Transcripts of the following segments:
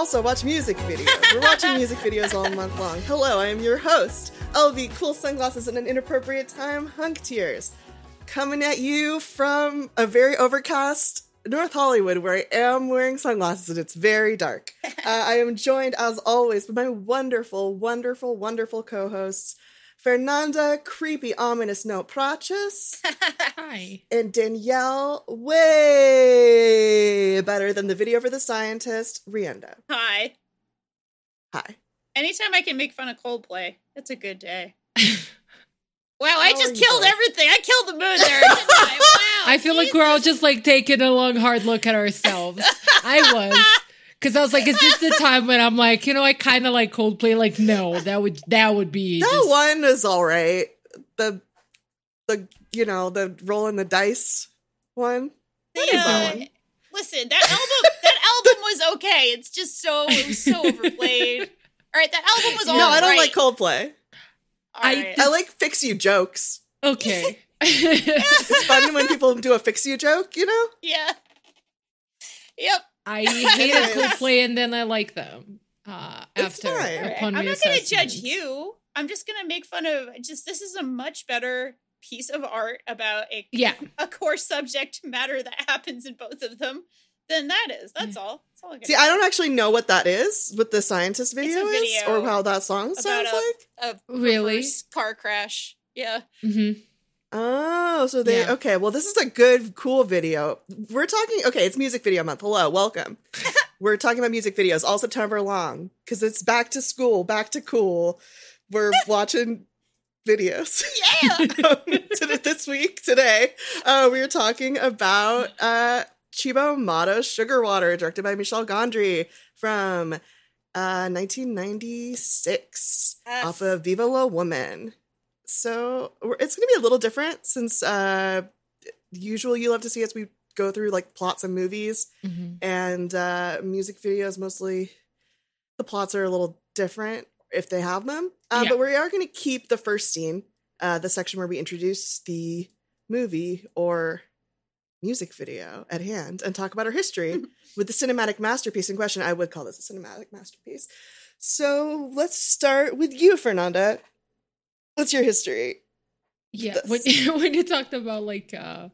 Also watch music videos. We're watching music videos all month long. Hello, I am your host, LV Cool Sunglasses in an Inappropriate Time Hunk Tears. Coming at you from a very overcast North Hollywood where I am wearing sunglasses and it's very dark. Uh, I am joined, as always, by my wonderful, wonderful, wonderful co hosts. Fernanda, creepy, ominous note, Prachus, Hi. and Danielle, way better than the video for the scientist, Riendeau. Hi. Hi. Anytime I can make fun of Coldplay, it's a good day. wow, I just are you killed doing? everything. I killed the mood there. didn't I? Wow. I feel like we're all just like taking a long, hard look at ourselves. I was. Because I was like, is this the time when I'm like, you know, I kind of like Coldplay? Like, no, that would that would be That just- one is all right. The, the, you know, the rolling the dice one. The, is that uh, one? Listen, that album that album was okay. It's just so it was so overplayed. All right, that album was all no, I don't right. like Coldplay. All I- right. I like fix you jokes. okay. It's fun when people do a fix you joke, you know? yeah. Yep. I hated Anyways. Coldplay and then I like them. Uh, after fine. All right, upon I'm not going to judge you. I'm just going to make fun of just this is a much better piece of art about a Yeah, a core subject matter that happens in both of them than that is. That's all. That's all. I See, I don't actually know what that is, what the scientist video, is, or how that song sounds a- like. a Really? car crash. Yeah. hmm Oh, so they Yeah. okay. Well, this is a good, cool video. We're talking. Okay, it's music video month. Hello, welcome. We're talking about music videos all September long because it's back to school, back to cool. We're watching videos. Yeah. Today- this week, today, uh, we are talking about uh, Cibo Matto Sugar Water, directed by Michel Gondry from uh, 1996 Yes. off of Viva La Woman. So it's going to be a little different since uh, usual you love to see as we go through like plots of movies hmm and uh, music videos. Mostly the plots are a little different if they have them. Uh, Yeah. But we are going to keep the first scene, uh, the section where we introduce the movie or music video at hand and talk about our history with the cinematic masterpiece in question. I would call this a cinematic masterpiece. So let's start with you, Fernanda. What's your history? Yeah, when when you talked about like uh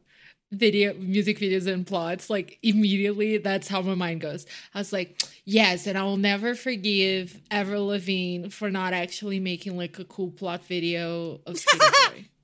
video music videos and plots, like immediately that's how my mind goes. I was like, yes, and I will never forgive Avril Lavigne for not actually making like a cool plot video of.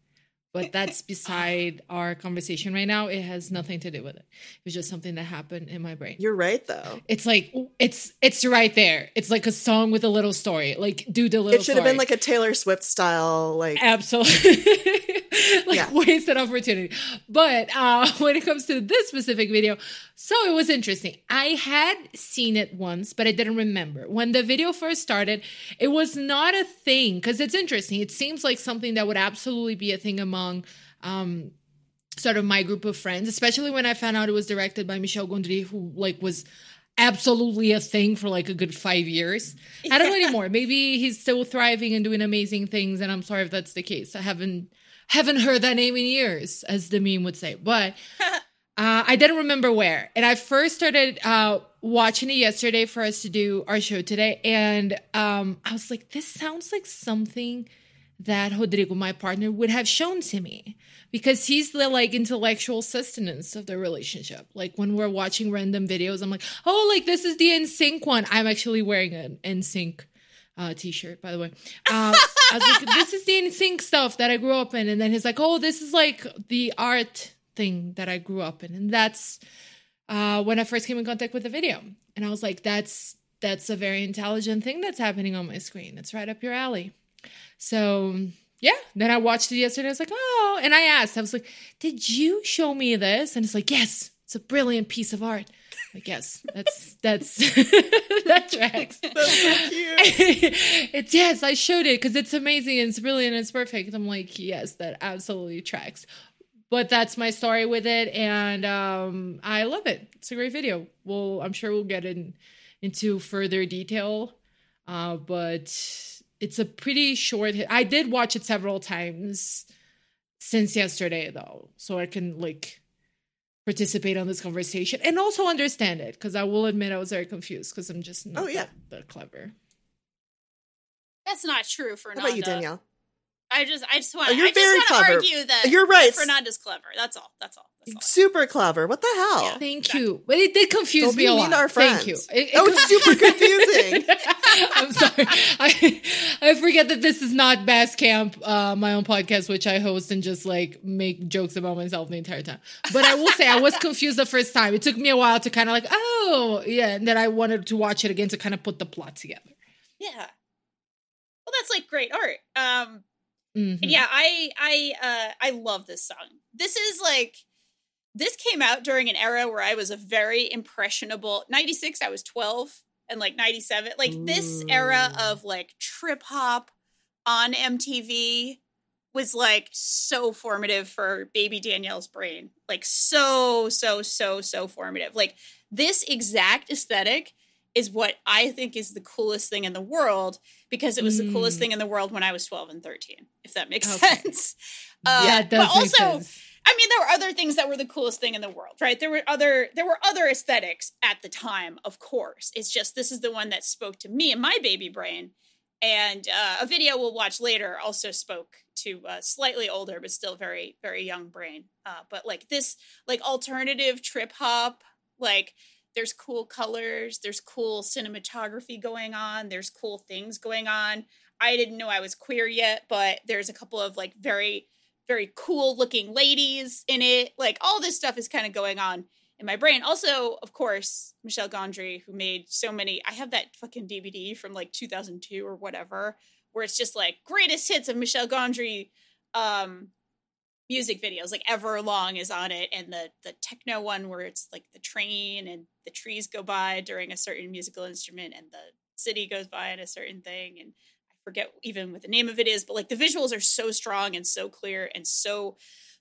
But that's beside our conversation right now. It has nothing to do with it. It was just something that happened in my brain. You're right, though. It's like it's it's right there. It's like a song with a little story. Like do the little. It should have been like a Taylor Swift style, like Absolutely. like Yeah. wasted opportunity. But uh when it comes to this specific video, so it was interesting. I had seen it once, but I didn't remember. When the video first started, it was not a thing because it's interesting. It seems like something that would absolutely be a thing among um sort of my group of friends, especially when I found out it was directed by Michel Gondry, who like was absolutely a thing for like a good five years. I don't know anymore. Maybe he's still thriving and doing amazing things, and I'm sorry if that's the case. I haven't haven't heard that name in years, as the meme would say. But uh, I didn't remember where. And I first started uh, watching it yesterday for us to do our show today, and um, I was like, this sounds like something that Rodrigo, my partner, would have shown to me because he's the like intellectual sustenance of the relationship. Like when we're watching random videos, I'm like, oh, like this is the NSYNC one. I'm actually wearing an NSYNC uh, t-shirt, by the way. Uh, like, this is the NSYNC stuff that I grew up in, and then he's like, oh, this is like the art thing that I grew up in, and that's uh, when I first came in contact with the video, and I was like, that's that's a very intelligent thing that's happening on my screen. It's right up your alley. So yeah, then I watched it yesterday. I was like, oh, and I asked, I was like, did you show me this? And it's like, yes, it's a brilliant piece of art. I guess that's that's that tracks. That's so cute. it's yes, I showed it because it's amazing and it's brilliant and it's perfect. I'm like, yes, that absolutely tracks. But that's my story with it, and um, I love it. It's a great video. Well, I'm sure we'll get in into further detail, uh, but it's a pretty short. Hit. I did watch it several times since yesterday, though, so I can like participate on this conversation and also understand it because I will admit I was very confused because I'm just not Oh, yeah. that, that clever. That's not true, How Fernanda. about you, Danielle? I just, I just want, Oh, you're I just very want to clever. argue that You're right. Fernanda's clever. That's all. That's all. That's all. Super clever. What the hell? Yeah. Thank Exactly. you, but it did confuse Don't me be a lot. to our Thank you. friends. It- it Oh, it's super confusing. I'm sorry. I I forget that this is not Bass Camp, uh, my own podcast, which I host and just like make jokes about myself the entire time. But I will say I was confused the first time. It took me a while to kind of like, oh yeah, and then I wanted to watch it again to kind of put the plot together. Yeah. Well, that's like great art. Um, Mhm. And yeah, I I uh I love this song. This is like this came out during an era where I was a very impressionable 96 I was 12 and like 97 like this era of like trip hop on MTV was like so formative for baby Danielle's brain. Like so so so so formative. Like this exact aesthetic is what I think is the coolest thing in the world because it was the coolest Mm. thing in the world when I was 12 and 13, if that makes Okay. sense. Uh, yeah, it does but also, sense. I mean, there were other things that were the coolest thing in the world, right? There were other there were other aesthetics at the time, of course. It's just this is the one that spoke to me and my baby brain. And uh, a video we'll watch later also spoke to a slightly older but still very very young brain. Uh, but like this, like alternative trip hop, like there's cool colors, there's cool cinematography going on, there's cool things going on. I didn't know I was queer yet, but there's a couple of like very very cool looking ladies in it. Like all this stuff is kind of going on in my brain. Also, of course, Michel Gondry, who made so many. I have that fucking DVD from like 2002 or whatever, where it's just like greatest hits of Michel Gondry um, music videos. Like Everlong is on it, and the the techno one where it's like the train and the trees go by during a certain musical instrument, and the city goes by in a certain thing, and forget even what the name of it is, but like the visuals are so strong and so clear and so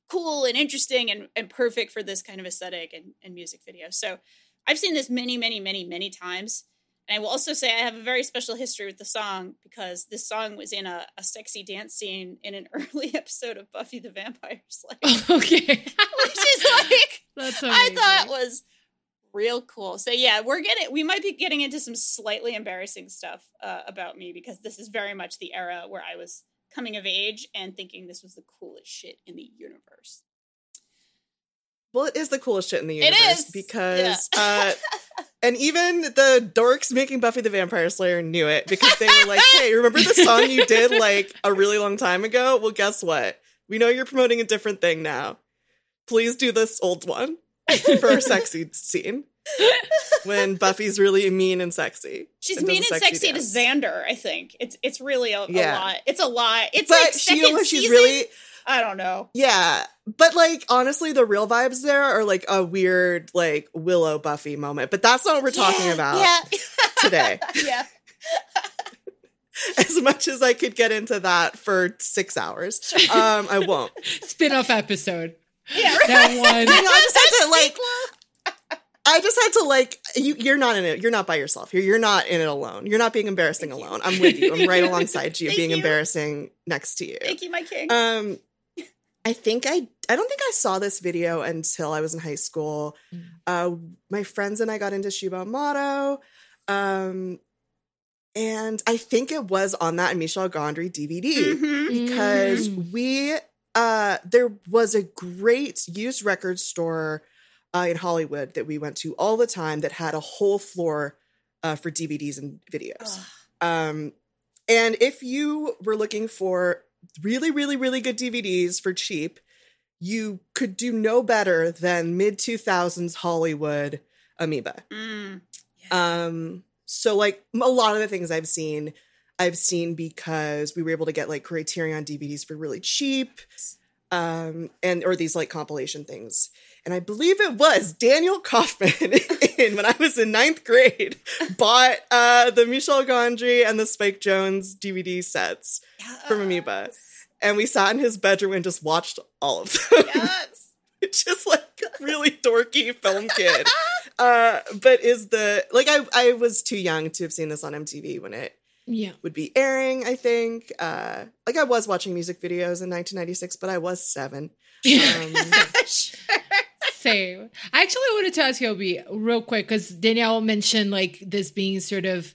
cool and interesting and, and perfect for this kind of aesthetic and, and music video. So I've seen this many, many, many, many times. And I will also say I have a very special history with the song because this song was in a, a sexy dance scene in an early episode of Buffy the Vampire Slayer, okay, which is like that's I thought was real cool. So yeah, we're getting we might be getting into some slightly embarrassing stuff uh, about me because this is very much the era where I was coming of age and thinking this was the coolest shit in the universe. Well, it is the coolest shit in the universe is because, Yeah. uh, and even the dorks making Buffy the Vampire Slayer knew it because they were like, "Hey, remember the song you did like a really long time ago? Well, guess what? We know you're promoting a different thing now. Please do this old one for a sexy scene when Buffy's really mean and sexy. She's and mean and sexy sexy to Xander. I think it's it's really a, a lot. It's a lot. It's but like she, second she's season. really I don't know. Yeah, but like honestly, the real vibes there are like a weird like Willow Buffy moment. But that's not what we're talking Yeah, about Yeah, today. yeah. As much as I could get into that for six hours, um, I won't. spin-off episode. Yeah, right. That one. You know, I just had to like. I just had to like you. You're not in it. You're not by yourself. You're you're not in it alone. You're not being embarrassing Thank you. alone. I'm with you. I'm right alongside you, Thank being you. embarrassing next to you. Thank you, my king. Um, I think I I don't think I saw this video until I was in high school. Mm. Uh, my friends and I got into Cibo Matto. Um, and I think it was on that Michel Gondry DVD Mhm. because Mm. we uh there was a great used record store uh, in Hollywood that we went to all the time that had a whole floor uh, for DVDs and videos. Um, and if you were looking for really, really, really good DVDs for cheap, you could do no better than mid 2000s Hollywood Amoeba. Mm. Um, so like a lot of the things I've seen, I've seen because we were able to get like Criterion DVDs for really cheap, um, and or these like compilation things. And I believe it was Daniel Kaufman in when I was in ninth grade bought uh, the Michel Gondry and the Spike Jonze DVD sets from Amoeba, and we sat in his bedroom and just watched all of them. Yes. just like really dorky film kid. Uh, but is the like I I was too young to have seen this on MTV when it Yeah. would be airing. I think uh, like I was watching music videos in 1996, but I was seven. Um. Same. I actually wanted to ask you, Obi, real quick, because Danielle mentioned like this being sort of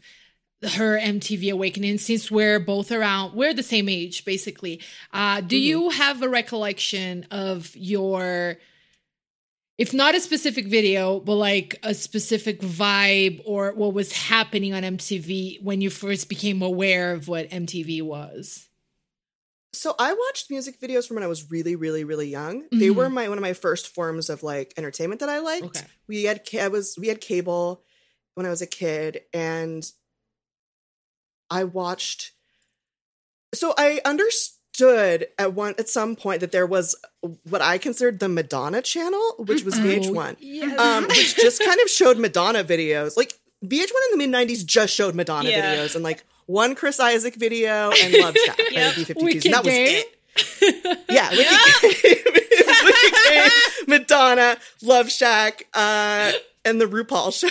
her MTV awakening since we're both around, we're the same age, basically. Uh, do you have a recollection of your, if not a specific video, but like a specific vibe or what was happening on MTV when you first became aware of what MTV was? so I watched music videos from when I was really, really, really young. They Mhm. were my one of my first forms of like entertainment that I liked. Okay. We had I was we had cable when I was a kid, and I watched. So I understood at one at some point that there was what I considered the Madonna channel, which was VH1, Yes. um, which just kind of showed Madonna videos. Like VH1 in the mid '90s just showed Madonna Yeah. videos and like one Chris Isaak video and Love Shack by Yep. the B52s, and that was Game. it. Yeah. Wicked Game, Madonna, Love Shack, uh, and the RuPaul show.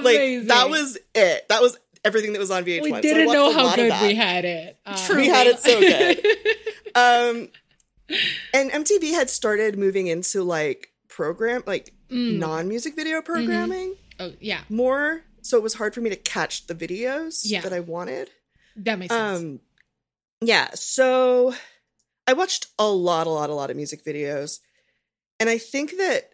like that was it. That was everything that was on VH1. we didn't watched know how good we had it. Uh, True. We had it so good. um, and MTV had started moving into like program, like Mm. non-music video programming Oh, yeah, more. So it was hard for me to catch the videos Yeah. that I wanted. that makes sense. Um, yeah. So I watched a lot, a lot, a lot of music videos, and I think that.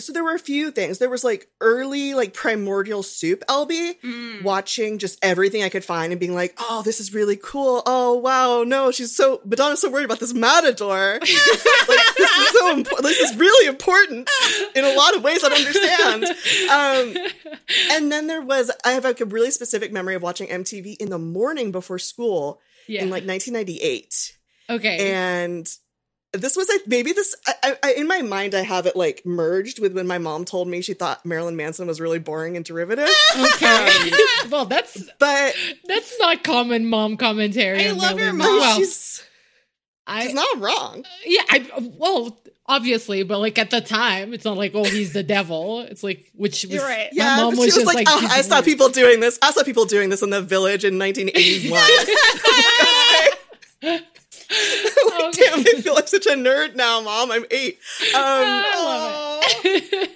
So there were a few things. There was like early, like primordial soup, LB, Mm. watching just everything I could find and being like, "Oh, this is really cool. Oh, wow, no, she's so Madonna's so worried about this matador. like, this is so important. This is really important in a lot of ways. I don't understand." Um, and then there was I have like a really specific memory of watching MTV in the morning before school yeah. in like 1998, okay. and this was like maybe this I, I, in my mind I have it like merged with when my mom told me she thought Marilyn Manson was really boring and derivative. okay. well, that's But that's not common mom commentary. I on love your mom. Well, she's I, she's not wrong. yeah, I well, obviously, but like at the time, it's not like oh he's the devil. It's like which was You're right. my Yeah, mom was she was just like, like, "Oh, I saw weird." people doing this. I saw people doing this in the village in 1981. like, Okay. damn, I feel like such a nerd now, mom. I'm eight. Um, I love it.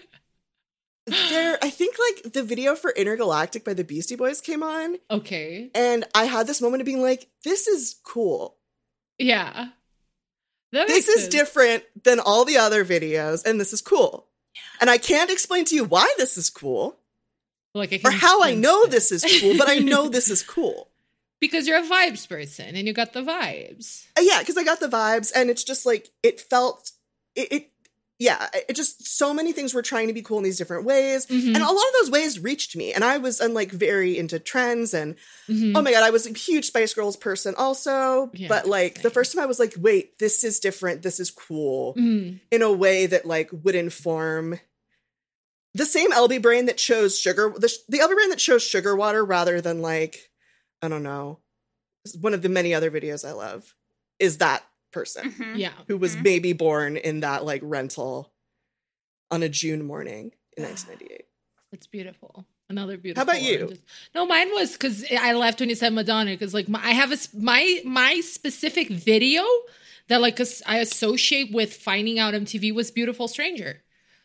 there, I think like the video for Intergalactic by the Beastie Boys came on, okay. and I had this moment of being like, "This is cool. Yeah. This makes is sense. different than all the other videos, and this is cool." And I can't explain to you why this is cool Like I or how I know it. this is cool, but I know this is cool. because you're a vibes person and you got the vibes. Uh, yeah, because I got the vibes, and it's just like it felt it. it yeah, it just so many things were trying to be cool in these different ways, Mhm. and a lot of those ways reached me. And I was, I'm like very into trends, and Mhm. oh my god, I was a huge Spice Girls person also. Yeah, but like the first time, I was like, wait, this is different. This is cool Mhm. in a way that like would inform the same LB brain that chose sugar. The the LB brain that chose sugar water rather than like I don't know one of the many other videos I love is that person Mhm. Yeah. who was Mhm. maybe born in that like rental on a June morning in 1998. It's beautiful. Another beautiful. How about you? one. Just- no, mine was because I left when you said Madonna. Because like my, I have a my my specific video that like as- I associate with finding out MTV was Beautiful Stranger,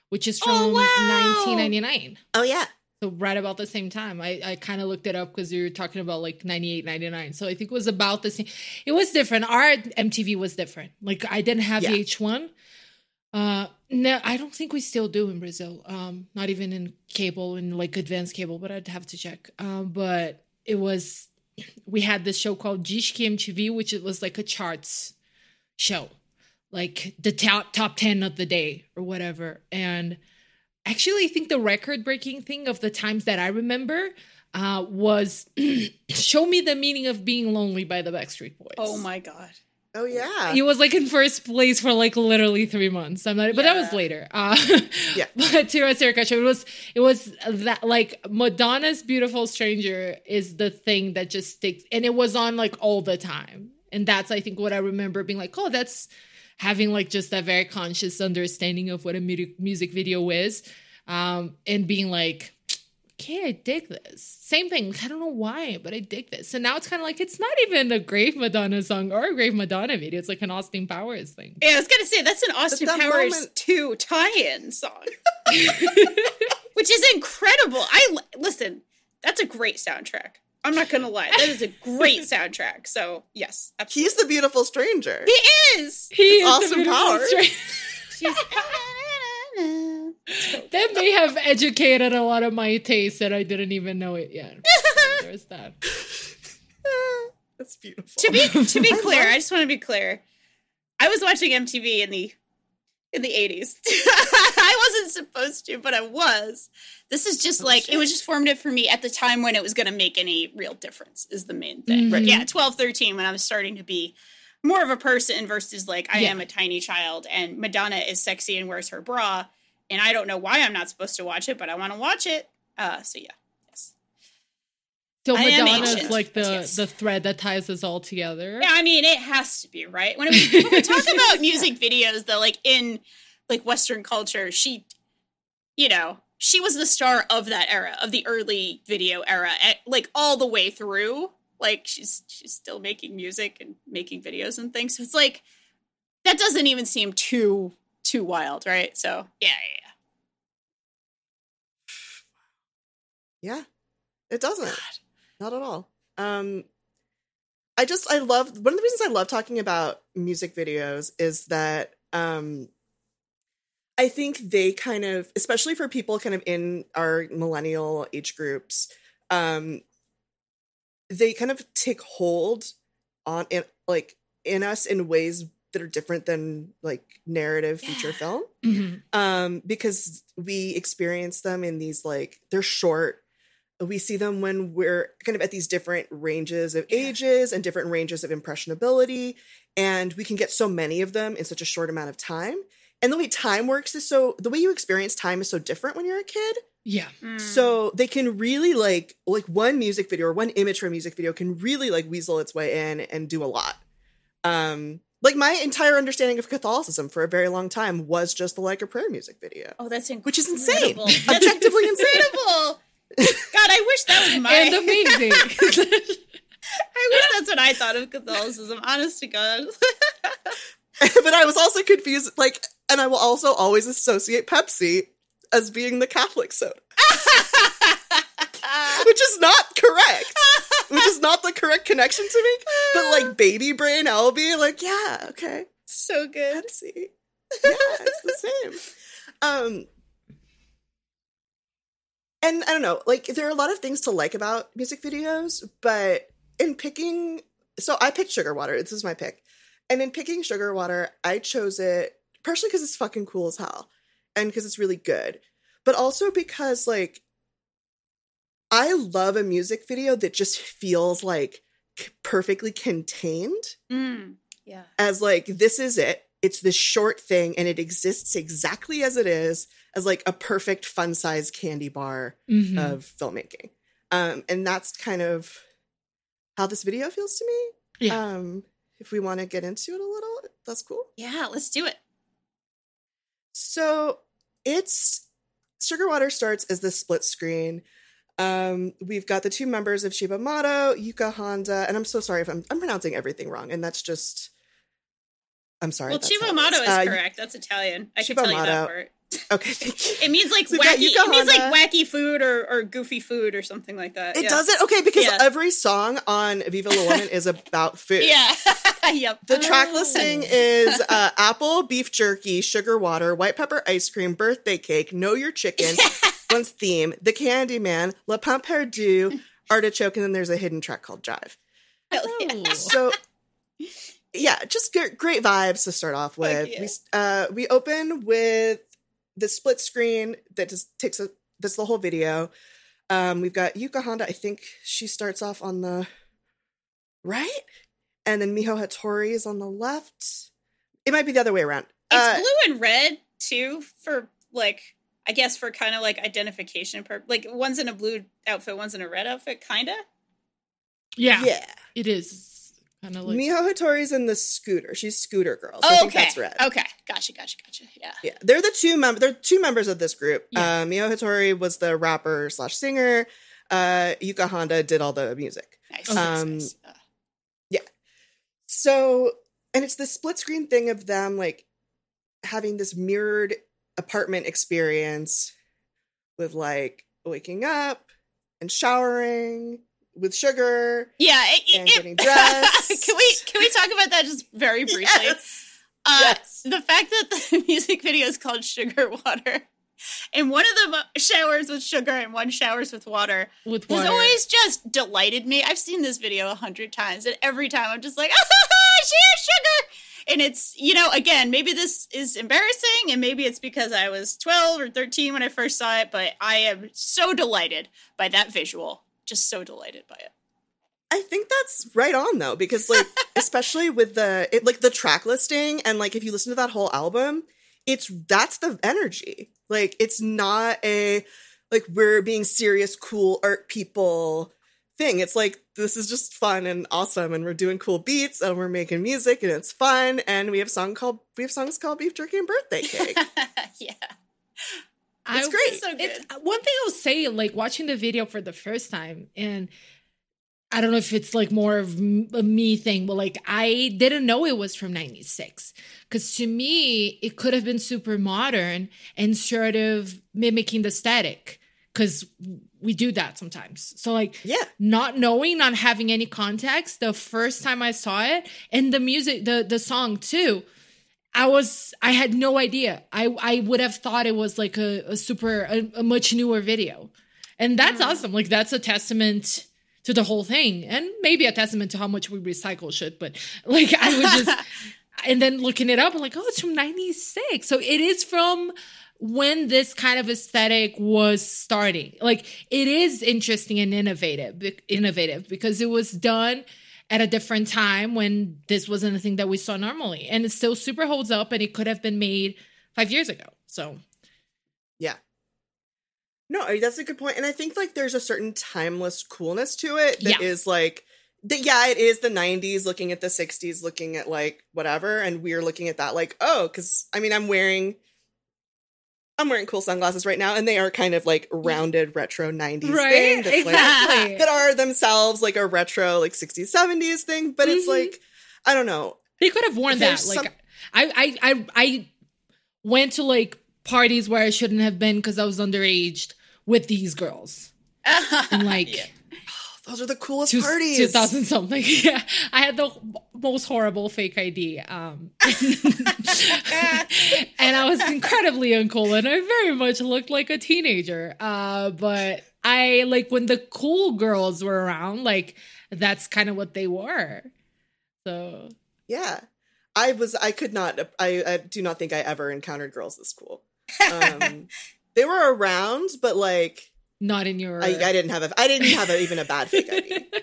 which is from Oh, wow. 1999. Oh yeah. So right about the same time. I, I kind of looked it up because you were talking about like 98, 99. So I think it was about the same. It was different. Our MTV was different. Like I didn't have Yeah. VH1. Uh no, I don't think we still do in Brazil. Um, not even in cable in like advanced cable, but I'd have to check. Um, but it was we had this show called Disk MTV, which it was like a charts show, like the top top ten of the day or whatever. And actually, I think the record breaking thing of the times that I remember uh, was "Show Me the Meaning of Being Lonely" by the Backstreet Boys. Oh my god. Oh yeah. He was like in first place for like literally three months. I'm not, but that was later. Uh, Yeah. But to answer your question, it was it was that like Madonna's "Beautiful Stranger" is the thing that just sticks, and it was on like all the time, and that's I think what I remember being like, oh, that's having like just that very conscious understanding of what a mu- music video is, um, and being like. Okay, I dig this. Same thing. I don't know why, but I dig this. And now it's kind of like it's not even a Grave Madonna song or a Grave Madonna video. It's like an Austin Powers thing. Yeah, I was gonna say that's an Austin that Powers moment- 2 tie-in song. Which is incredible. I listen, that's a great soundtrack. I'm not gonna lie. That is a great soundtrack. So yes, absolutely. He's the beautiful stranger. he is. He It's is the Austin Powers. stra- She's that may have educated a lot of my taste that I didn't even know it yet. There's that. That's beautiful. to be to be clear, I just want to be clear. I was watching MTV in the in the 80s. I wasn't supposed to, but I was. This is just Oh, like shit. it was just formative for me at the time when it was going to make any real difference is the main thing. Mhm. Yeah, 12, 13 when I was starting to be more of a person versus like I Yeah. am a tiny child and Madonna is sexy and wears her bra and I don't know why I'm not supposed to watch it, but I want to watch it. Uh so yeah. Yes. So Madonna's like the yes. the thread that ties us all together. Yeah, I mean, it has to be right. When, it, when we talk about music videos, though, like in like Western culture, she, you know, she was the star of that era, of the early video era, at, like all the way through. Like she's she's still making music and making videos and things. So it's like that doesn't even seem too too wild, right? So yeah, yeah, yeah. Yeah, it doesn't. Not at all. Um, I just I love one of the reasons I love talking about music videos is that um, I think they kind of, especially for people kind of in our millennial age groups, um, they kind of take hold on in like in us in ways that are different than like narrative feature Yeah. film Mhm. um because we experience them in these like they're short we see them when we're kind of at these different ranges of ages and different ranges of impressionability and we can get so many of them in such a short amount of time and the way time works is so the way you experience time is so different when you're a kid Yeah. Mm. so they can really like like one music video or one image from a music video can really like weasel its way in and do a lot. Um like my entire understanding of Catholicism for a very long time was just the Like a Prayer music video. oh, that's incredible. Which is insane. Objectively insane. God, I wish that was my. And amazing. I wish that's what I thought of Catholicism. Honest to God. but I was also confused like and I will also always associate Pepsi as being the Catholic soda, which is not correct. which is not the correct connection to me. But like baby brain, I'll be like, yeah, okay. so good. Pepsi. Yeah, it's the same. Um and I don't know, like there are a lot of things to like about music videos, but in picking so I picked Sugar Water. This is my pick. And in picking Sugar Water, I chose it partially because it's fucking cool as hell and because it's really good, but also because like I love a music video that just feels like perfectly contained Mm, yeah. as like this is it it's this short thing and it exists exactly as it is as like a perfect fun size candy bar Mhm. of filmmaking um and that's kind of how this video feels to me Yeah. um if we want to get into it a little that's cool Yeah, let's do it. so it's Sugar Water starts as the split screen. Um, we've got the two members of Cibo Matto, Yuka Honda, and I'm so sorry if I'm I'm pronouncing everything wrong, and that's just I'm sorry. well, that's Chivo it Mato is Uh, correct. That's Italian. I can Chivo tell you that part. Okay. It means like So wacky. It means like wacky food or, or goofy food or something like that. It yeah. does it? Okay, because Yeah. every song on Viva La Woman is about food. Yeah. yep. The track Oh. listing is uh, apple, beef jerky, sugar water, white pepper ice cream, birthday cake, know your chicken, one's theme, the candy man, La Perdu, artichoke, and then there's a hidden track called Jive. Oh. So, yeah, just great, great vibes to start off with. yeah. We uh, we open with the split screen that just takes a that's the whole video. Um, we've got Yuka Honda. I think she starts off on the right, and then Miho Hattori is on the left. It might be the other way around. It's Uh, blue and red too for like I guess for kind of like identification pur- like one's in a blue outfit, one's in a red outfit, kinda. Yeah, yeah. it is kind of like Miho Hattori's in the scooter. She's Scooter Girl. So I Oh, think okay. that's red. Okay. Gotcha, gotcha, gotcha. Yeah. Yeah, they're the two members. They're two members of this group. Yeah. Uh, Miho Hattori was the rapper slash singer. Uh, Yuka Honda did all the music. Nice. Um. Uh, So, and it's the split screen thing of them like having this mirrored apartment experience with like waking up and showering with sugar. yeah, it, it, and it- getting dressed. can we can we talk about that just very briefly? Yes. Uh, Yes. The fact that the music video is called Sugar Water, and one of them showers with sugar and one showers with water, with has always just delighted me. I've seen this video a hundred times, and every time I'm just like, ah, she has sugar. And it's, you know, again, maybe this is embarrassing, and maybe it's because I was 12 or 13 when I first saw it, but I am so delighted by that visual. Just so delighted by it. I think that's right on though, because like especially with the it, like the track listing and like if you listen to that whole album, it's that's the energy. Like it's not a like we're being serious, cool art people thing. It's like this is just fun and awesome, and we're doing cool beats and we're making music and it's fun. And we have song called we have songs called Beef Jerky and Birthday Cake. yeah. I- It's great. So good. It's one thing I'll say, like watching the video for the first time, and I don't know if it's like more of a me thing, but like I didn't know it was from '96 because to me it could have been super modern and sort of mimicking the static because we do that sometimes. So like yeah. not knowing, not having any context, the first time I saw it and the music, the the song too, I was I had no idea. I I would have thought it was like a, a super a, a much newer video, and that's mm. awesome. Like that's a testament to the whole thing, and maybe a testament to how much we recycle shit. But like I was just, and then looking it up, I'm like, oh, it's from '96, so it is from when this kind of aesthetic was starting. Like it is interesting and innovative, innovative because it was done at a different time when this wasn't a thing that we saw normally, and it still super holds up, and it could have been made five years ago. So Yeah. No, that's a good point. And I think like there's a certain timeless coolness to it that is Yeah. like that yeah, it is the 90s looking at the 60s looking at like whatever and we're looking at that like, oh, cuz I mean, I'm wearing I'm wearing cool sunglasses right now and they are kind of like rounded retro 90s thing that's like exactly. that are themselves like a retro like 60s 70s thing, but it's Mhm. like I don't know. They could have worn that. There's Like I, I, I, I went to like parties where I shouldn't have been because I was underaged with these girls. And like Yeah. Those are the coolest two, parties. 2000 something. Yeah. I had the most horrible fake ID. Um, and I was incredibly uncool and I very much looked like a teenager. Uh, but I like when the cool girls were around, like that's kind of what they were. So Yeah. I was I could not I, I do not think I ever encountered girls this cool. Um they were around, but like not in your I, I didn't have a I didn't have a, even a bad fake ID.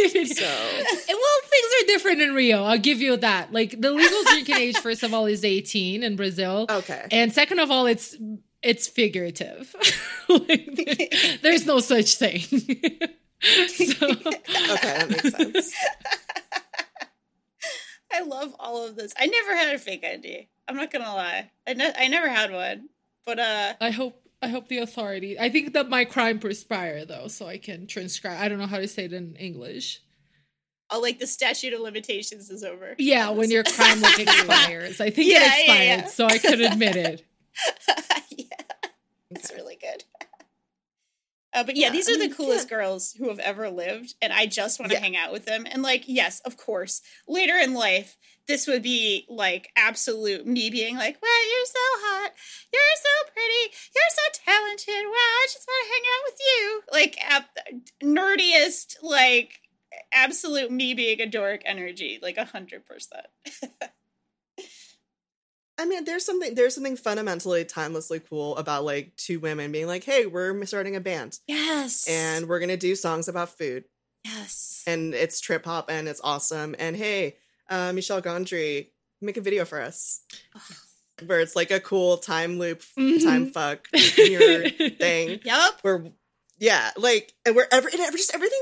So well, things are different in Rio. I'll give you that. Like the legal drinking age, first of all, is 18 in Brazil. okay. And second of all, it's it's figurative. like, there's no such thing. so, Okay, that makes sense. I love all of this. I never had a fake ID. I'm not gonna lie. I, ne- I never had one. But uh I hope I hope the authority. I think that my crime perspire though, so I can transcribe. I don't know how to say it in English. I'll like the statute of limitations is over. Yeah, when your crime like expires. I think Yeah, it yeah, expired, yeah. so I could admit it. yeah, it's really good. Uh, but yeah, Yeah, these I are the coolest yeah. girls who have ever lived, and I just want to Yeah. hang out with them. And like, yes, of course, later in life, this would be like absolute me being like, "Wow, you're so hot, you're so pretty, you're so talented. Wow, I just want to hang out with you." Like, ab- nerdiest, like absolute me being a dork energy, like a hundred percent. I mean, there's something there's something fundamentally timelessly cool about like two women being like, "Hey, we're starting a band Yes, and we're gonna do songs about food, yes, and it's trip hop and it's awesome." And hey, uh, Michel Gondry, make a video for us where it's like a cool time loop, Mhm. time fuck mirror thing. yep. Where, yeah, like, and where every and every, just everything.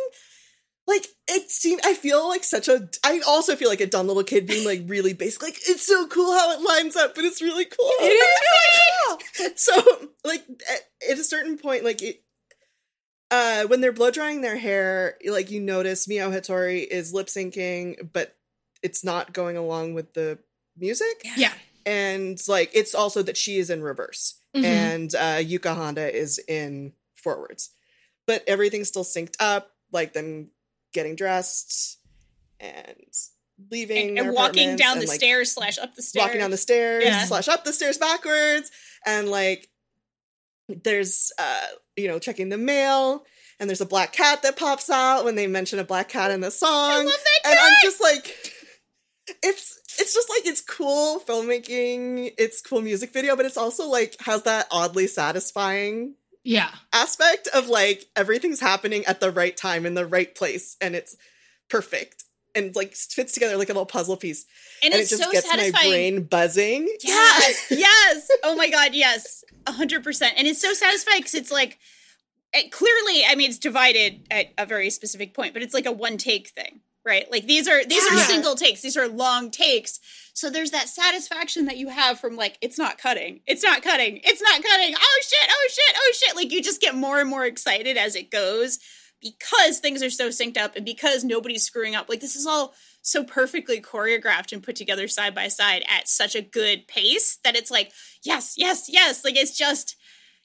Like it seemed, I feel like such a. I also feel like a dumb little kid being like really basic. Like it's so cool how it lines up, but it's really cool. It is really cool. so like at, at a certain point like it uh when they're blow drying their hair like you notice Miho Hattori is lip syncing but it's not going along with the music Yeah. and like it's also that she is in reverse Mhm. and uh Yuka Honda is in forwards but everything's still synced up like them getting dressed and leaving And, and walking down and, the like, stairs slash up the stairs. walking down the stairs Yeah. slash up the stairs backwards and like there's uh you know checking the mail and there's a black cat that pops out when they mention a black cat in the song I love that and i'm just like it's it's just like it's cool filmmaking it's cool music video but it's also like has that oddly satisfying Yeah. aspect of like everything's happening at the right time in the right place and it's perfect and like fits together like a little puzzle piece and, and, it's it just so gets satisfying. my brain buzzing. Yes, yes. Oh my god, yes, a hundred percent. And it's so satisfying because it's like it, clearly. I mean, it's divided at a very specific point, but it's like a one take thing, right? Like these are these are single takes. These are long takes. So there's that satisfaction that you have from like it's not cutting, it's not cutting, it's not cutting. Oh shit! Oh shit! Oh shit! Like you just get more and more excited as it goes because things are so synced up and because nobody's screwing up. Like this is all so perfectly choreographed and put together side by side at such a good pace that it's like yes yes yes like it's just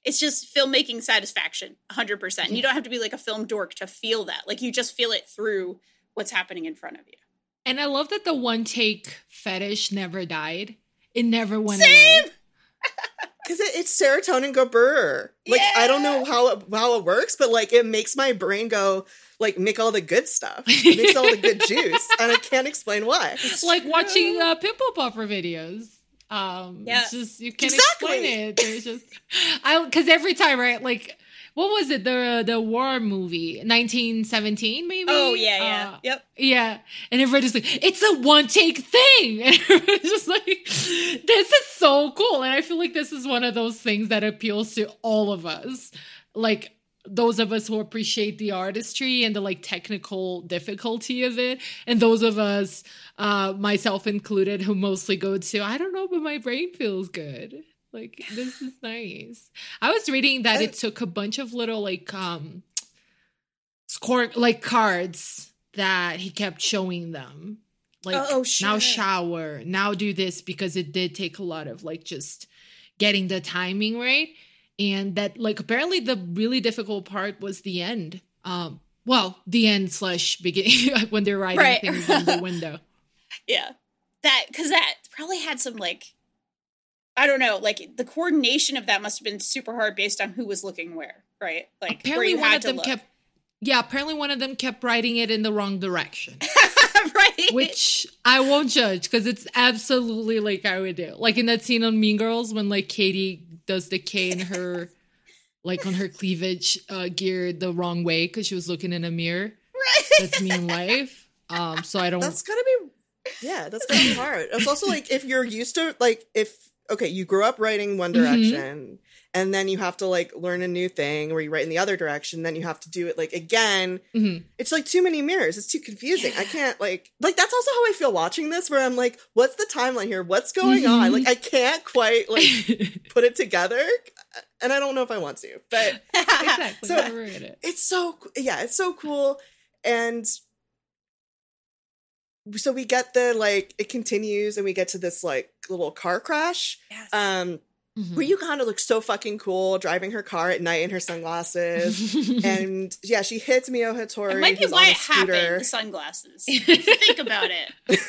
it's just filmmaking satisfaction 100% and you don't have to be like a film dork to feel that like you just feel it through what's happening in front of you And I love that the one take fetish never died. It never went Same! away. Because it, it's serotonin go brr. Like I don't know how it, how it works, but like it makes my brain go like make all the good stuff, it makes all the good juice, and I can't explain why. It's like watching uh, pimple popper videos. Um, Yeah. it's just you can't Exactly. explain it. There's just I because every time, right? Like, what was it? The the war movie, 1917, maybe. oh yeah yeah Uh, yep Yeah, and everybody's like, "It's a one take thing," and everybody's just like, "This is so cool." And I feel like this is one of those things that appeals to all of us, like those of us who appreciate the artistry and the like technical difficulty of it, and those of us, uh, myself included, who mostly go to, "I don't know, but my brain feels good." Like this is nice. I was reading that it took a bunch of little like um score like cards that he kept showing them. Like Oh, now shower, now do this because it did take a lot of like just getting the timing right. And that like apparently the really difficult part was the end. Um well, the end slash beginning when they're writing Right. things on the window. yeah that because that probably had some like i don't know like the coordination of that must have been super hard based on who was looking where right like where apparently you one had of them look. kept yeah, apparently one of them kept writing it in the wrong direction. right which I won't judge because it's absolutely like I would do. Like in that scene on Mean Girls when like Katie does the K in her like on her cleavage uh, gear the wrong way because she was looking in a mirror. right That's me in life. Um, so I don't. That's gotta be, yeah, that's gotta be hard. It's also like if you're used to like if okay, you grew up writing one Mhm. direction, and then you have to like learn a new thing where you write in the other direction, then you have to do it like again. Mhm. It's like too many mirrors. It's too confusing. I can't like like that's also how I feel watching this, where I'm like, what's the timeline here? What's going on? Mhm. Like I can't quite like put it together, and I don't know if I want to, but exactly. So- it. it's so yeah it's so cool and so we get the like it continues and we get to this like little car crash yes. um Mhm. where Yuka Honda looks so fucking cool driving her car at night in her sunglasses. and yeah, she hits Miho Hattori. It might be who's why on a it happened. scooter. The sunglasses. think about it,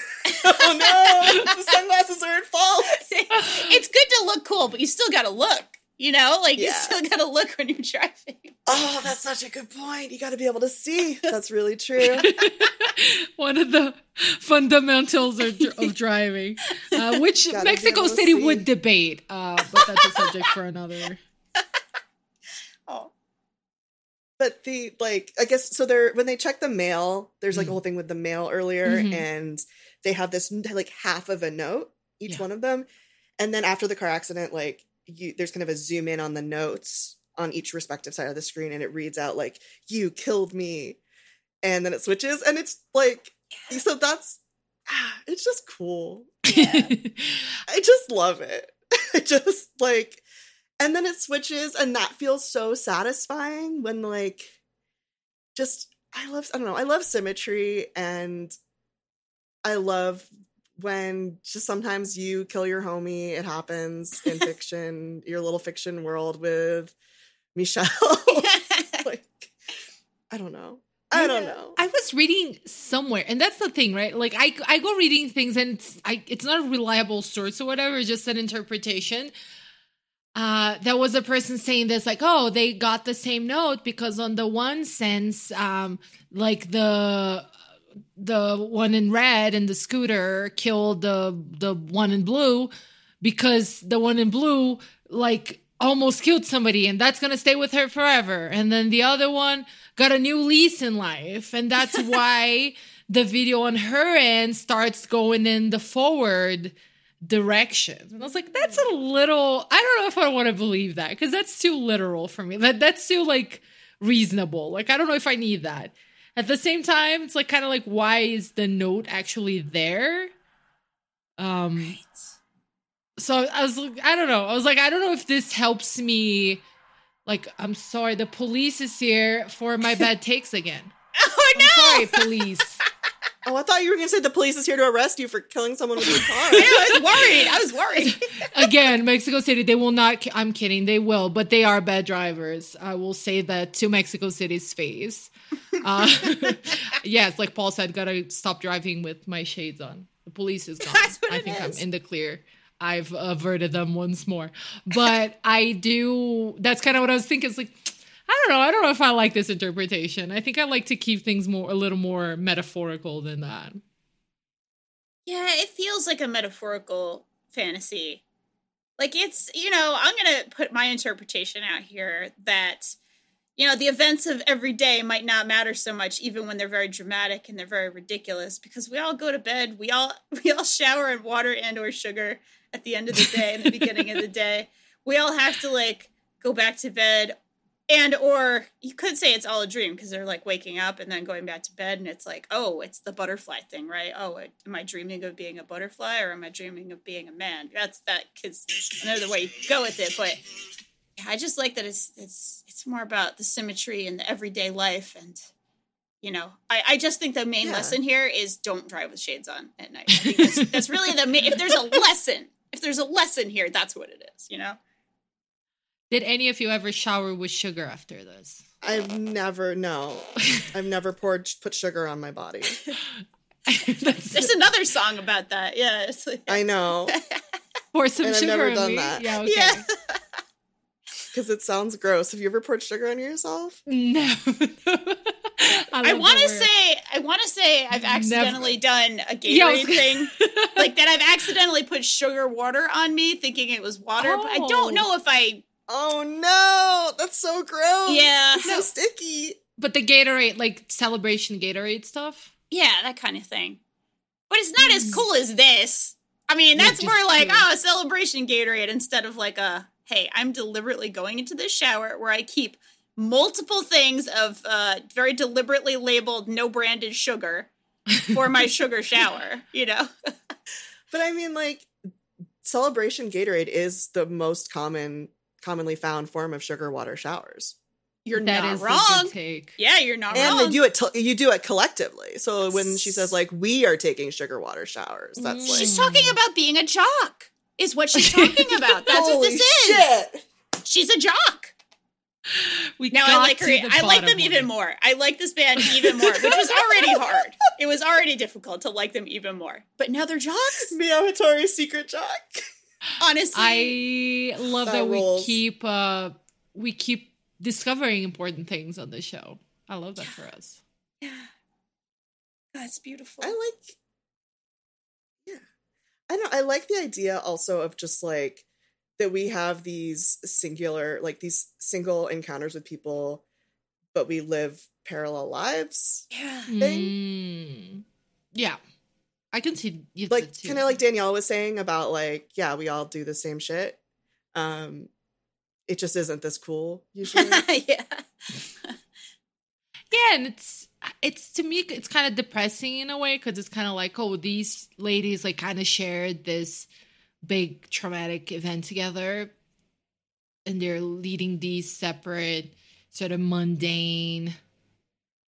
oh no, the sunglasses are at fault. it's good to look cool, but you still got to look. You know, like you still got to look when you're driving. Oh, that's such a good point. You got to be able to see. That's really true. One of the fundamentals of, of driving, uh, which Gotta Mexico City see. would debate, uh, but that's a subject for another. Oh, But the like, I guess so. They're when they check the mail. There's like a Mhm. whole thing with the mail earlier, Mhm. and they have this like half of a note each Yeah. one of them, and then after the car accident, like you, there's kind of a zoom in on the notes on each respective side of the screen, and it reads out like "You killed me," and then it switches, and it's like so that's ah, it's just cool. I just love it. I just like, and then it switches, and that feels so satisfying when like, just I love I don't know I love symmetry, and I love when just sometimes you kill your homie. It happens in fiction, your little fiction world with Michelle. like, I don't know. I don't know. I was reading somewhere, and that's the thing, right? Like I, I go reading things, and it's, I, it's not a reliable source or whatever. It's just an interpretation. Uh, there was a person saying this, like, oh, they got the same note because on the one sense, um, like the the one in red and the scooter killed the the one in blue because the one in blue like almost killed somebody and that's gonna stay with her forever. And then the other one got a new lease in life. And that's why the video on her end starts going in the forward direction. And i was like that's a little i don't know if i want to believe that because that's too literal for me. That that's too like reasonable. Like i don't know if i need that at the same time it's like kind of like why is the note actually there um so i was like i don't know i was like i don't know if this helps me like i'm sorry the police is here for my bad takes again oh i'm no! sorry police Oh, I thought you were going to say the police is here to arrest you for killing someone with your car. I was worried. I was worried. again mexico city they will not ki- i'm kidding they will but they are bad drivers i will say that to mexico city's face uh, yes like paul said gotta stop driving with my shades on. The police is gone. I think is. i'm in the clear. I've averted them once more. But i do that's kind of what i was thinking. It's like i don't know. I don't know if i like this interpretation. I think i like to keep things more a little more metaphorical than that. Yeah, it feels like a metaphorical fantasy. Like it's, you know, I'm going to put my interpretation out here that you know, the events of every day might not matter so much even when they're very dramatic and they're very ridiculous because we all go to bed, we all we all shower in water and or sugar at the end of the day and the beginning of the day. We all have to like go back to bed and or you could say it's all a dream because they're like waking up and then going back to bed and it's like oh it's the butterfly thing right oh am i dreaming of being a butterfly or am i dreaming of being a man that's that because another way you go with it but i just like that it's it's it's more about the symmetry and the everyday life and you know i i just think the main Yeah. lesson here is don't drive with shades on at night I think that's, that's really the ma- if there's a lesson if there's a lesson here that's what it is you know Did any of you ever shower with sugar after this? I've never no. I've never poured put sugar on my body. There's another song about that yeah it's like, I know pour some and I've sugar never on done me. that. Yeah, okay. yeah because it sounds gross. Have you ever poured sugar on yourself? No. I love want to say, I want to say, I've accidentally done a Gatorade Yeah, was gonna- thing, like that. I've accidentally put sugar water on me, thinking it was water. But I Oh. don't know if I. Oh no, that's so gross. Yeah. it's so sticky. but the Gatorade, like celebration Gatorade stuff. Yeah, that kind of thing. But it's not as mm. cool as this. I mean, that's just more like cool. oh, a celebration Gatorade instead of like a hey, I'm deliberately going into this shower where I keep multiple things of uh, very deliberately labeled no branded sugar for my sugar shower. You know. But I mean, like, celebration Gatorade is the most common, commonly found form of sugar water showers, You're That not is wrong. take. Yeah, you're not and wrong. they do it. To, you do it collectively. So when she says like we are taking sugar water showers, that's like She's talking about being a jock. Is what she's talking about. That's Holy what this shit. is. She's a jock. We Now I like her. I like them of even it. more. I like this band even more, which was already hard. It was already difficult to like them even more. But now they're jocks. Miho Hattori's secret jock. Honestly, I love That that, we keep uh we keep discovering important things on the show. I love that for us. yeah, that's beautiful. I like Yeah. I don't I like the idea also of just like that we have these singular like these single encounters with people but we live parallel lives. yeah. Thing. Mm. Yeah. I can see you Like kind of like Danielle was saying about like yeah, we all do the same shit. Um it just isn't this cool usually. yeah. Yeah, and it's it's to me it's kind of depressing in a way because it's kind of like oh these ladies like kind of shared this big traumatic event together, and they're leading these separate sort of mundane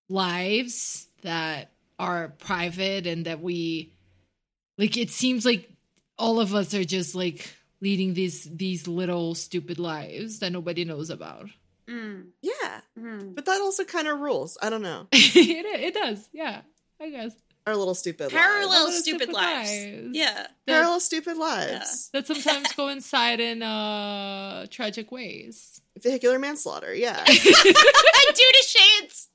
lives that are private and that we like it seems like all of us are just like leading these these little stupid lives that nobody knows about Mm, yeah. mm. But that also kind of rules. I don't know. it, it does yeah i guess Our little stupid lives. Parallel Little stupid stupid lives. lives. Yeah. that, Parallel stupid lives. that sometimes coincide in uh tragic ways Vehicular manslaughter. Yeah. Due to shades.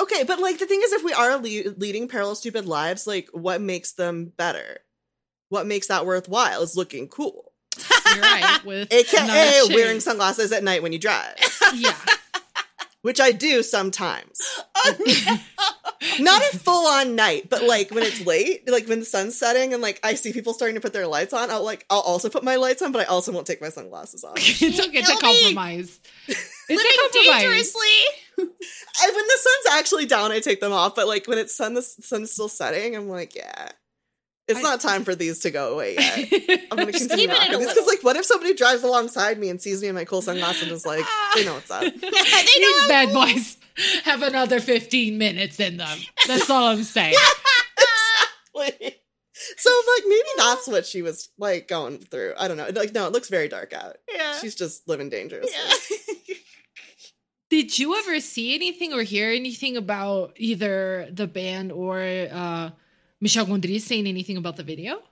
Okay, but like the thing is, if we are le- leading parallel stupid lives, like what makes them better? What makes that worthwhile is looking cool. You're right with AKA wearing sunglasses at night when you drive, yeah which I do sometimes. Oh, no. Not a full on night, but like when it's late, like when the sun's setting and like I see people starting to put their lights on, I'll like I'll also put my lights on, but I also won't take my sunglasses off. it's okay it's a compromise it's a compromise dangerously. I, when the sun's actually down, I take them off, but like when it's sun, the sun's still setting, I'm like, yeah, it's I- not time for these to go away yet. I'm gonna continue keeping rocking this because, like, what if somebody drives alongside me and sees me in my cool sunglasses and is like, they know what's up? they know These bad boys have another 15 minutes in them. That's all I'm saying. Like, so, like, maybe that's what she was like going through. I don't know. Like, no, it looks very dark out. Yeah. She's just living dangerously. yeah. Did you ever see anything or hear anything about either the band or uh, Michel Gondry saying anything about the video?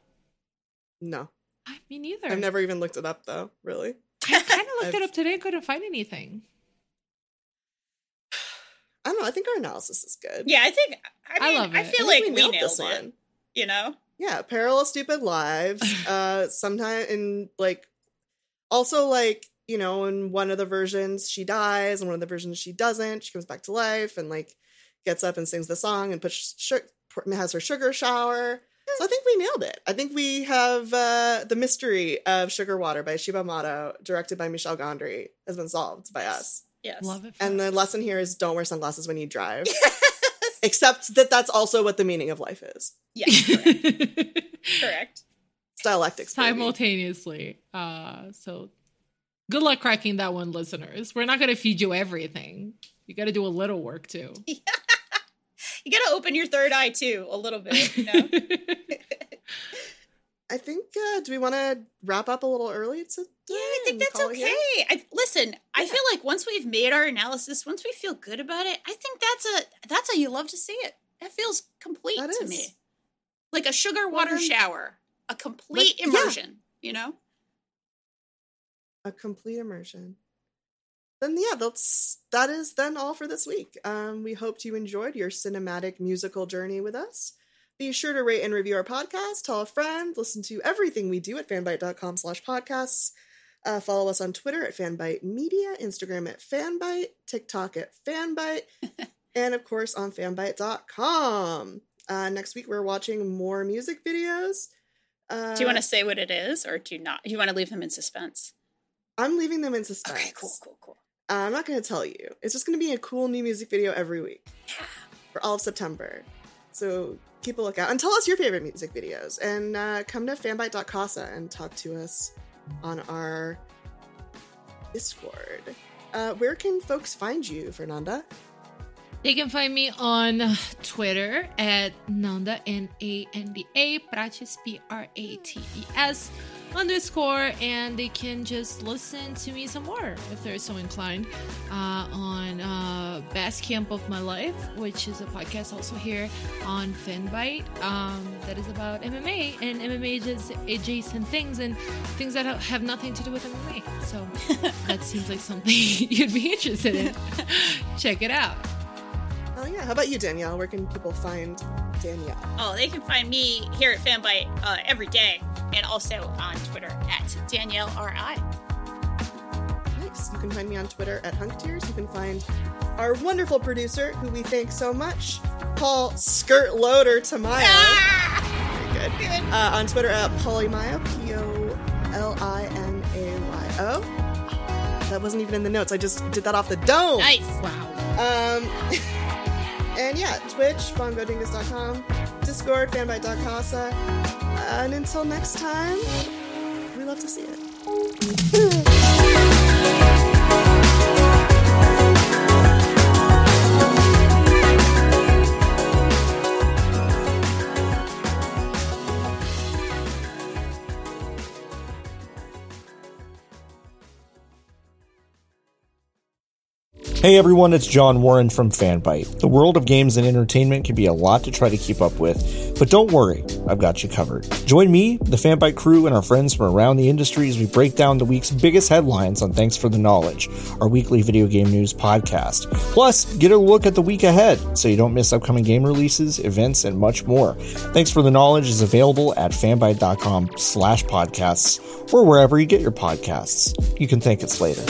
No, I mean, neither. I've never even looked it up though. Really, I kind of looked it up today. Couldn't find anything. I don't know. I think our analysis is good. yeah, I think I, I mean, love I feel I like we nailed, this it. one. You know? Yeah, parallel stupid lives. uh sometime in like also like, you know, in one of the versions she dies, and one of the versions she doesn't. She comes back to life and like gets up and sings the song and puts sh- has her sugar shower. So I think we nailed it. I think we have uh the mystery of Sugar Water by Cibo Matto, directed by Michel Gondry, has been solved by us. Yes. Love it. And the lesson here is don't wear sunglasses when you drive. Except that that's also what the meaning of life is. Yes, correct. correct. Dialectics. simultaneously. Uh, so good luck cracking that one, listeners. We're not going to feed you everything. You got to do a little work too. You gotta open your third eye too, a little bit, you know? I think. Uh, do we want to wrap up a little early? To, Yeah, I think that's okay. I, listen, I feel like once we've made our analysis, once we feel good about it, I think that's a that's how you love to see it. That feels complete That to is. me, like a sugar water then- shower, a complete yeah. immersion. You know? A complete immersion. Then yeah, that's that is then all for this week. Um, we hoped you enjoyed your cinematic musical journey with us. Be sure to rate and review our podcast, tell a friend, listen to everything we do at fanbyte.com slash podcasts. Uh, follow us on Twitter at fanbyte media, Instagram at fanbyte, TikTok at fanbyte, and of course on fanbyte.com. Uh, next week we're watching more music videos. Uh, Do you want to say what it is, or do you not? You want to leave them in suspense? I'm leaving them in suspense. Okay, cool, cool, cool. Uh, I'm not going to tell you. It's just going to be a cool new music video every week for all of September. So keep a lookout and tell us your favorite music videos. And uh, come to fanbyte.casa and talk to us on our Discord. Uh, where can folks find you, Fernanda? They can find me on Twitter at Nanda, N A N D A, Prates, P R A T E S underscore, and they can just listen to me some more if they're so inclined uh, on uh, Best Camp of My Life, which is a podcast also here on Fanbyte um, that is about MMA and MMA adjacent things and things that have nothing to do with MMA. So that seems like something you'd be interested in. Check it out. Oh yeah. How about you, Danielle? Where can people find Danielle? Oh, they can find me here at Fanbyte uh, every day, and also on Twitter at Danielle Ri. Nice. You can find me on Twitter at Hunktears. You can find our wonderful producer, who we thank so much, Paul Skirt Loader Tamayo. Ah! Very good. Good. Uh, on Twitter at Polimayo, P O L I M A Y O. That wasn't even in the notes. I just did that off the dome. Nice. Wow. Um, and yeah, Twitch, bongodingus.com, Discord, fanbyte.casa. And until next time, we love to see it. Hey everyone, it's John Warren from Fanbyte. The world of games and entertainment can be a lot to try to keep up with, but don't worry, I've got you covered. Join me, the Fanbyte crew, and our friends from around the industry as we break down the week's biggest headlines on Thanks for the Knowledge, our weekly video game news podcast. Plus, get a look at the week ahead so you don't miss upcoming game releases, events, and much more. Thanks for the Knowledge is available at fanbyte.com slash podcasts or wherever you get your podcasts. You can thank us later.